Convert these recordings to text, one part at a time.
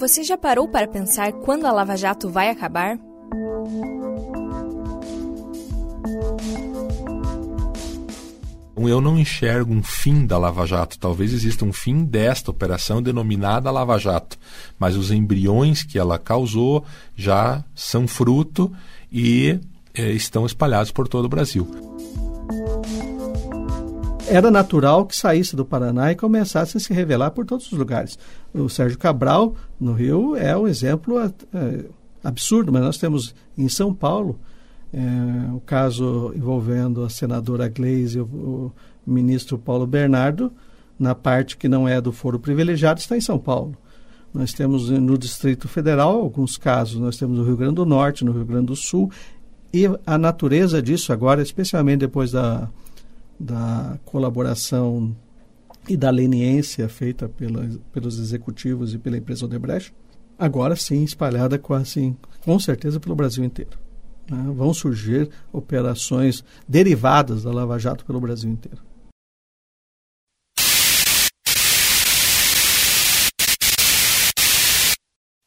Você já parou para pensar quando a Lava Jato vai acabar? eu não enxergo um fim da Lava Jato. Talvez exista um fim desta operação denominada Lava Jato, mas os embriões que ela causou já são fruto e eh, estão espalhados por todo o Brasil. Era natural que saísse do Paraná e começasse a se revelar por todos os lugares. O Sérgio Cabral, no Rio, é um exemplo é, absurdo, mas nós temos em São Paulo é, o caso envolvendo a senadora Gleisi e o, o, ministro Paulo Bernardo, na parte que não é do foro privilegiado, está em São Paulo. Nós temos no Distrito Federal alguns casos, nós temos no Rio Grande do Norte, no Rio Grande do Sul, e a natureza disso agora, especialmente depois da, da colaboração e da leniência feita pela, pelos executivos e pela empresa Odebrecht, agora sim espalhada quase, com certeza pelo Brasil inteiro. Né? Vão surgir operações derivadas da Lava Jato pelo Brasil inteiro.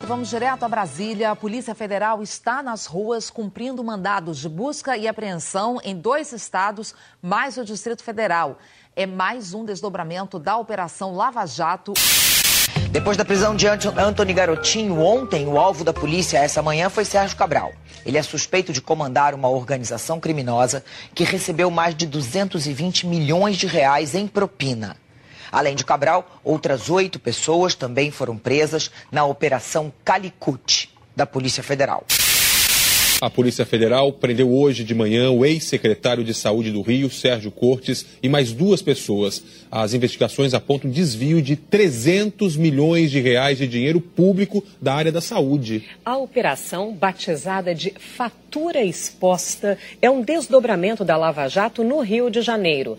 Vamos direto a Brasília. A Polícia Federal está nas ruas cumprindo mandados de busca e apreensão em dois estados, mais o Distrito Federal. É mais um desdobramento da Operação Lava Jato. Depois da prisão de Antony Garotinho ontem, o alvo da polícia essa manhã foi Sérgio Cabral. Ele é suspeito de comandar uma organização criminosa que recebeu mais de 220 milhões de reais em propina. Além de Cabral, outras oito pessoas também foram presas na Operação Calicut da Polícia Federal. A Polícia Federal prendeu hoje de manhã o ex-secretário de Saúde do Rio, Sérgio Cortes, e mais duas pessoas. As investigações apontam desvio de 300 milhões de reais de dinheiro público da área da saúde. A operação, batizada de Fatura Exposta, é um desdobramento da Lava Jato no Rio de Janeiro.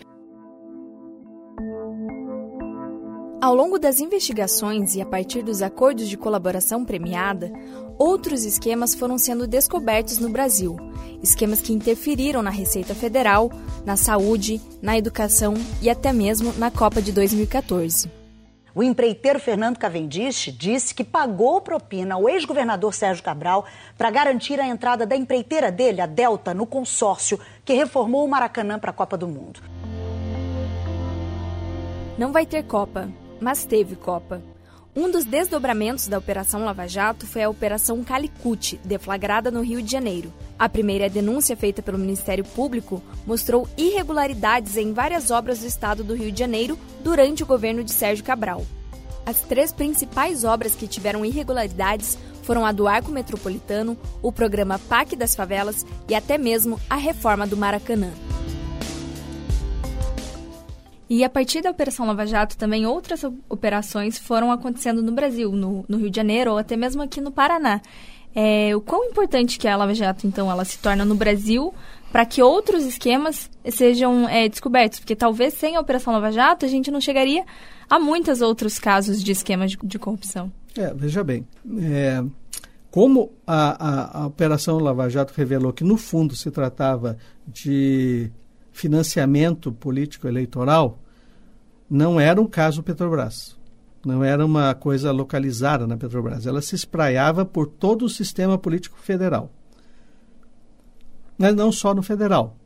Ao longo das investigações e a partir dos acordos de colaboração premiada, outros esquemas foram sendo descobertos no Brasil. Esquemas que interferiram na Receita Federal, na saúde, na educação e até mesmo na Copa de 2014. O empreiteiro Fernando Cavendish disse que pagou propina ao ex-governador Sérgio Cabral para garantir a entrada da empreiteira dele, a Delta, no consórcio que reformou o Maracanã para a Copa do Mundo. Não vai ter Copa, mas teve Copa. Um dos desdobramentos da Operação Lava Jato foi a Operação Calicut, deflagrada no Rio de Janeiro. A primeira denúncia feita pelo Ministério Público mostrou irregularidades em várias obras do estado do Rio de Janeiro durante o governo de Sérgio Cabral. As três principais obras que tiveram irregularidades foram a do Arco Metropolitano, o programa PAC das Favelas e até mesmo a reforma do Maracanã. E a partir da Operação Lava Jato, também outras operações foram acontecendo no Brasil, no, no Rio de Janeiro ou até mesmo aqui no Paraná. É, o quão importante que a Lava Jato, então, ela se torna no Brasil para que outros esquemas sejam é, descobertos? Porque talvez sem a Operação Lava Jato a gente não chegaria a muitos outros casos de esquemas de, de corrupção. É, veja bem, é, como a, a, a Operação Lava Jato revelou que, no fundo, se tratava de financiamento político eleitoral não era um caso Petrobras. Não era uma coisa localizada na Petrobras. Ela se espraiava por todo o sistema político federal. Mas não só no federal.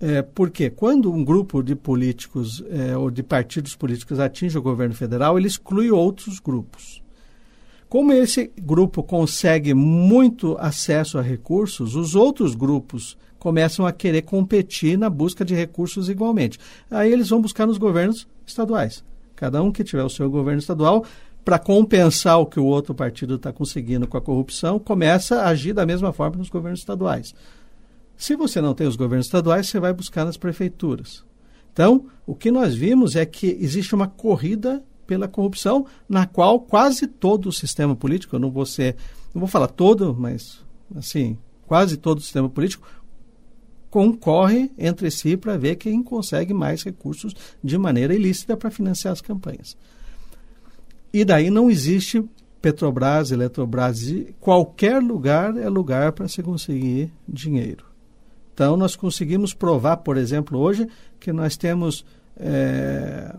É, porque quando um grupo de políticos é, ou de partidos políticos atinge o governo federal, ele exclui outros grupos. Como esse grupo consegue muito acesso a recursos, os outros grupos começam a querer competir na busca de recursos igualmente. Aí eles vão buscar nos governos estaduais. Cada um que tiver o seu governo estadual, para compensar o que o outro partido está conseguindo com a corrupção, começa a agir da mesma forma nos governos estaduais. Se você não tem os governos estaduais, você vai buscar nas prefeituras. Então, o que nós vimos é que existe uma corrida pela corrupção, na qual quase todo o sistema político, eu não vou ser, não vou falar todo, mas assim, quase todo o sistema político concorre entre si para ver quem consegue mais recursos de maneira ilícita para financiar as campanhas. E daí não existe Petrobras, Eletrobras, qualquer lugar é lugar para se conseguir dinheiro. Então, nós conseguimos provar, por exemplo, hoje, que nós temos é,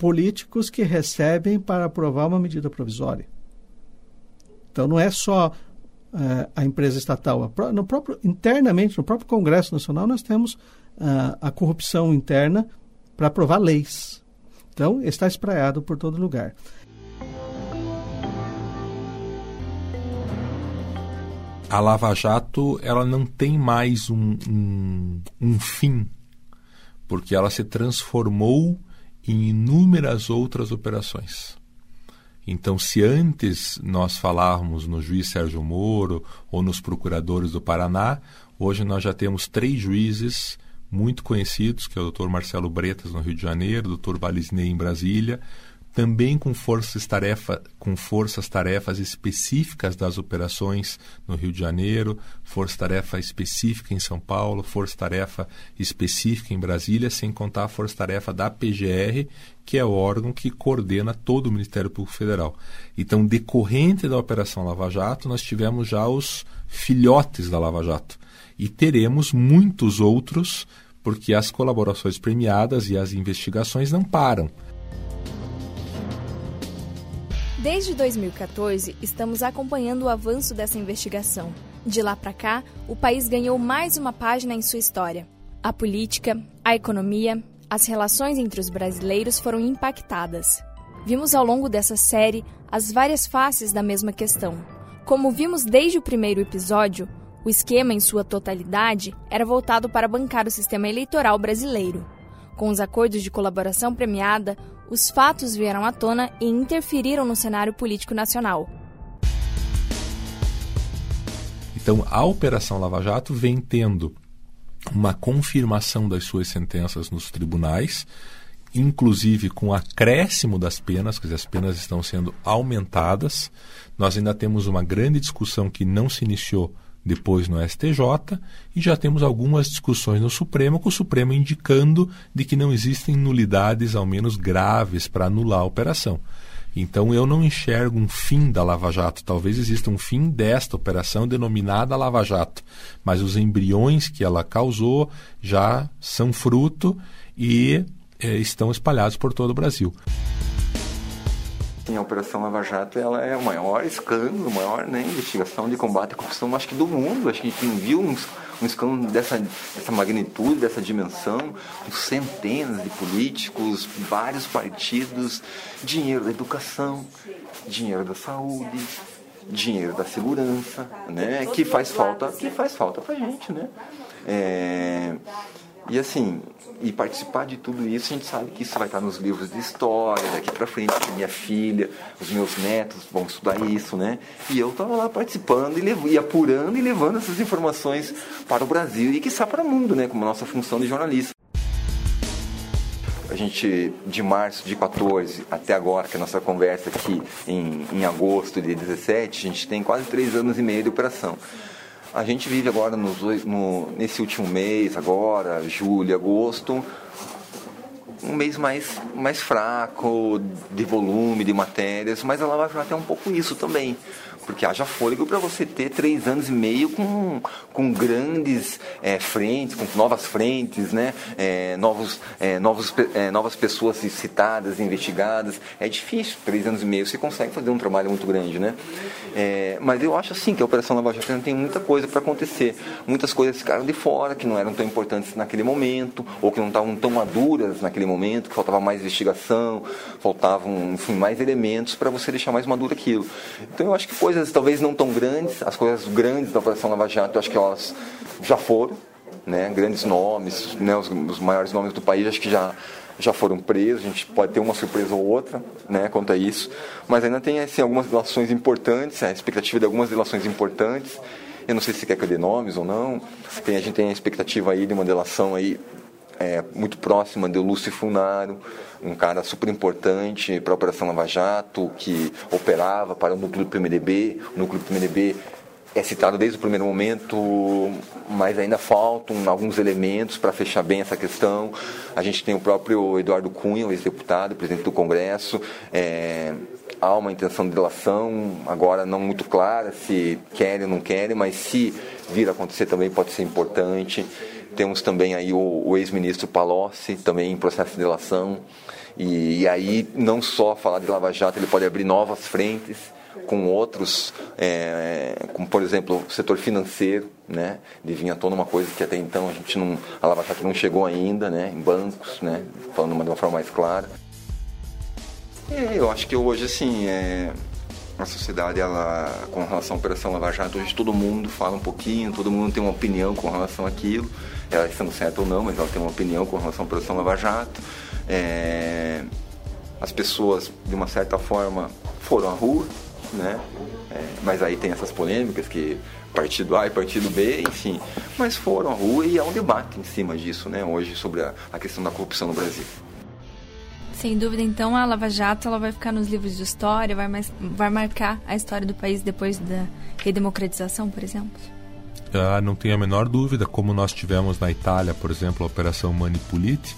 políticos que recebem para aprovar uma medida provisória. Então não é só a empresa estatal. No próprio, internamente, no próprio Congresso Nacional, nós temos uh, a corrupção interna para aprovar leis. Então, está espraiado por todo lugar. A Lava Jato ela não tem mais um, um, um fim, porque ela se transformou em inúmeras outras operações. Então, se antes nós falávamos no juiz Sérgio Moro ou nos procuradores do Paraná, hoje nós já temos três juízes muito conhecidos, que é o Dr. Marcelo Bretas no Rio de Janeiro, o Dr. Balisney em Brasília, também com forças tarefa com forças tarefas específicas das operações no Rio de Janeiro, força tarefa específica em São Paulo, força tarefa específica em Brasília, sem contar a força tarefa da PGR, que é o órgão que coordena todo o Ministério Público Federal. Então, decorrente da operação Lava Jato, nós tivemos já os filhotes da Lava Jato e teremos muitos outros, porque as colaborações premiadas e as investigações não param. Desde 2014, estamos acompanhando o avanço dessa investigação. De lá para cá, o país ganhou mais uma página em sua história. A política, a economia, as relações entre os brasileiros foram impactadas. Vimos ao longo dessa série as várias faces da mesma questão. Como vimos desde o primeiro episódio, o esquema em sua totalidade era voltado para bancar o sistema eleitoral brasileiro. Com os acordos de colaboração premiada, os fatos vieram à tona e interferiram no cenário político nacional. Então, a Operação Lava Jato vem tendo uma confirmação das suas sentenças nos tribunais, inclusive com acréscimo das penas, quer dizer, as penas estão sendo aumentadas. Nós ainda temos uma grande discussão que não se iniciou depois no STJ, e já temos algumas discussões no Supremo, com o Supremo indicando de que não existem nulidades, ao menos graves, para anular a operação. Então eu não enxergo um fim da Lava Jato. Talvez exista um fim desta operação denominada Lava Jato, mas os embriões que ela causou já são fruto e eh, estão espalhados por todo o Brasil. Sim, a Operação Lava Jato ela é o maior escândalo, a maior né, investigação de combate à corrupção, acho que do mundo. Acho que a gente não viu um, um escândalo dessa, dessa magnitude, dessa dimensão, com centenas de políticos, vários partidos, dinheiro da educação, dinheiro da saúde, dinheiro da segurança, né? Que faz falta, que faz falta pra gente, né? É, e assim, e participar de tudo isso, a gente sabe que isso vai estar nos livros de história, daqui para frente, minha filha, os meus netos vão estudar isso, né? E eu estava lá participando e, e apurando e levando essas informações para o Brasil e que para o mundo, né? Como nossa função de jornalista. A gente, de março de 14 até agora, que é a nossa conversa aqui em, em agosto de 17, a gente tem quase três anos e meio de operação. A gente vive agora nos, no, nesse último mês, agora, julho, agosto, um mês mais, mais fraco de volume, de matérias, mas ela vai até um pouco isso também porque haja fôlego para você ter três anos e meio com, com grandes é, frentes, com novas frentes, né? É, novos, é, novos, novas pessoas citadas, investigadas. É difícil, três anos e meio você consegue fazer um trabalho muito grande, né? Mas eu acho assim que a Operação Lava Jato tem muita coisa para acontecer. Muitas coisas ficaram de fora, que não eram tão importantes naquele momento, ou que não estavam tão maduras naquele momento, que faltava mais investigação, faltavam enfim, mais elementos para você deixar mais maduro aquilo. Então eu acho que coisas coisas talvez não tão grandes, as coisas grandes da Operação Lava Jato, eu acho que elas já foram, né? grandes nomes, né? os, os maiores nomes do país, acho que já, já foram presos, a gente pode ter uma surpresa ou outra né, quanto a isso, mas ainda tem assim, algumas delações importantes, a expectativa de algumas delações importantes, eu não sei se quer que eu dê nomes ou não, tem, a gente tem a expectativa aí de uma delação aí é, muito próxima do Lúcio Funaro, um cara super importante para a Operação Lava Jato, que operava para o núcleo do PMDB. O núcleo do PMDB é citado desde o primeiro momento, mas ainda faltam alguns elementos para fechar bem essa questão. A gente tem o próprio Eduardo Cunha, o ex-deputado, presidente do Congresso. É, há uma intenção de delação, agora não muito clara se querem ou não querem, mas se vir a acontecer também pode ser importante. Temos também aí o, o ex-ministro Palocci, também em processo de delação. E, e, aí, não só falar de Lava Jato, ele pode abrir novas frentes com outros, é, como por exemplo o setor financeiro, né, de vir à uma coisa que até então a gente não, a Lava Jato não chegou ainda, né, em bancos, né, falando de uma forma mais clara. É, eu acho que hoje assim é a sociedade ela com relação à operação Lava Jato hoje todo mundo fala um pouquinho, todo mundo tem uma opinião com relação àquilo, ela estando certa ou não, mas ela tem uma opinião com relação à operação Lava Jato. É, as pessoas de uma certa forma foram à rua, né? É, mas aí tem essas polêmicas que partido A e partido B, enfim. Mas foram à rua e há um debate em cima disso, né? Hoje sobre a, a questão da corrupção no Brasil. Sem dúvida, então, a Lava Jato ela vai ficar nos livros de história, vai, mais, vai marcar a história do país depois da redemocratização, por exemplo? Ah, não tenho a menor dúvida, como nós tivemos na Itália, por exemplo, a Operação Manipulite,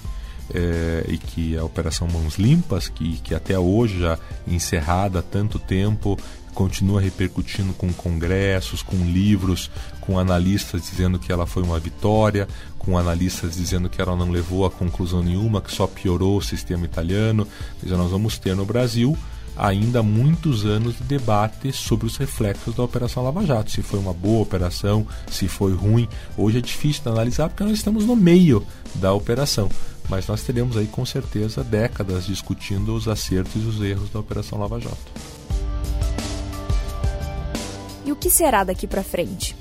é, e que a Operação Mãos Limpas, que, que até hoje já encerrada há tanto tempo, continua repercutindo com congressos, com livros, com analistas dizendo que ela foi uma vitória, com analistas dizendo que ela não levou a conclusão nenhuma, que só piorou o sistema italiano. Dizer, nós vamos ter no Brasil ainda muitos anos de debate sobre os reflexos da Operação Lava Jato, se foi uma boa operação, se foi ruim. Hoje é difícil de analisar porque nós estamos no meio da operação mas nós teremos aí com certeza décadas discutindo os acertos e os erros da Operação Lava Jato. E o que será daqui para frente?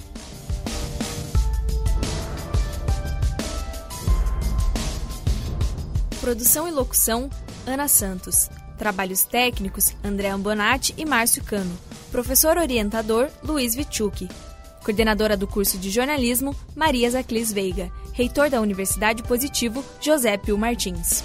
Produção e locução: Ana Santos. Trabalhos técnicos: André Ambonati e Márcio Cano. Professor orientador: Luiz Vichuk. Coordenadora do curso de jornalismo: Maria Zaclis Veiga reitor da Universidade Positivo, José Pio Martins.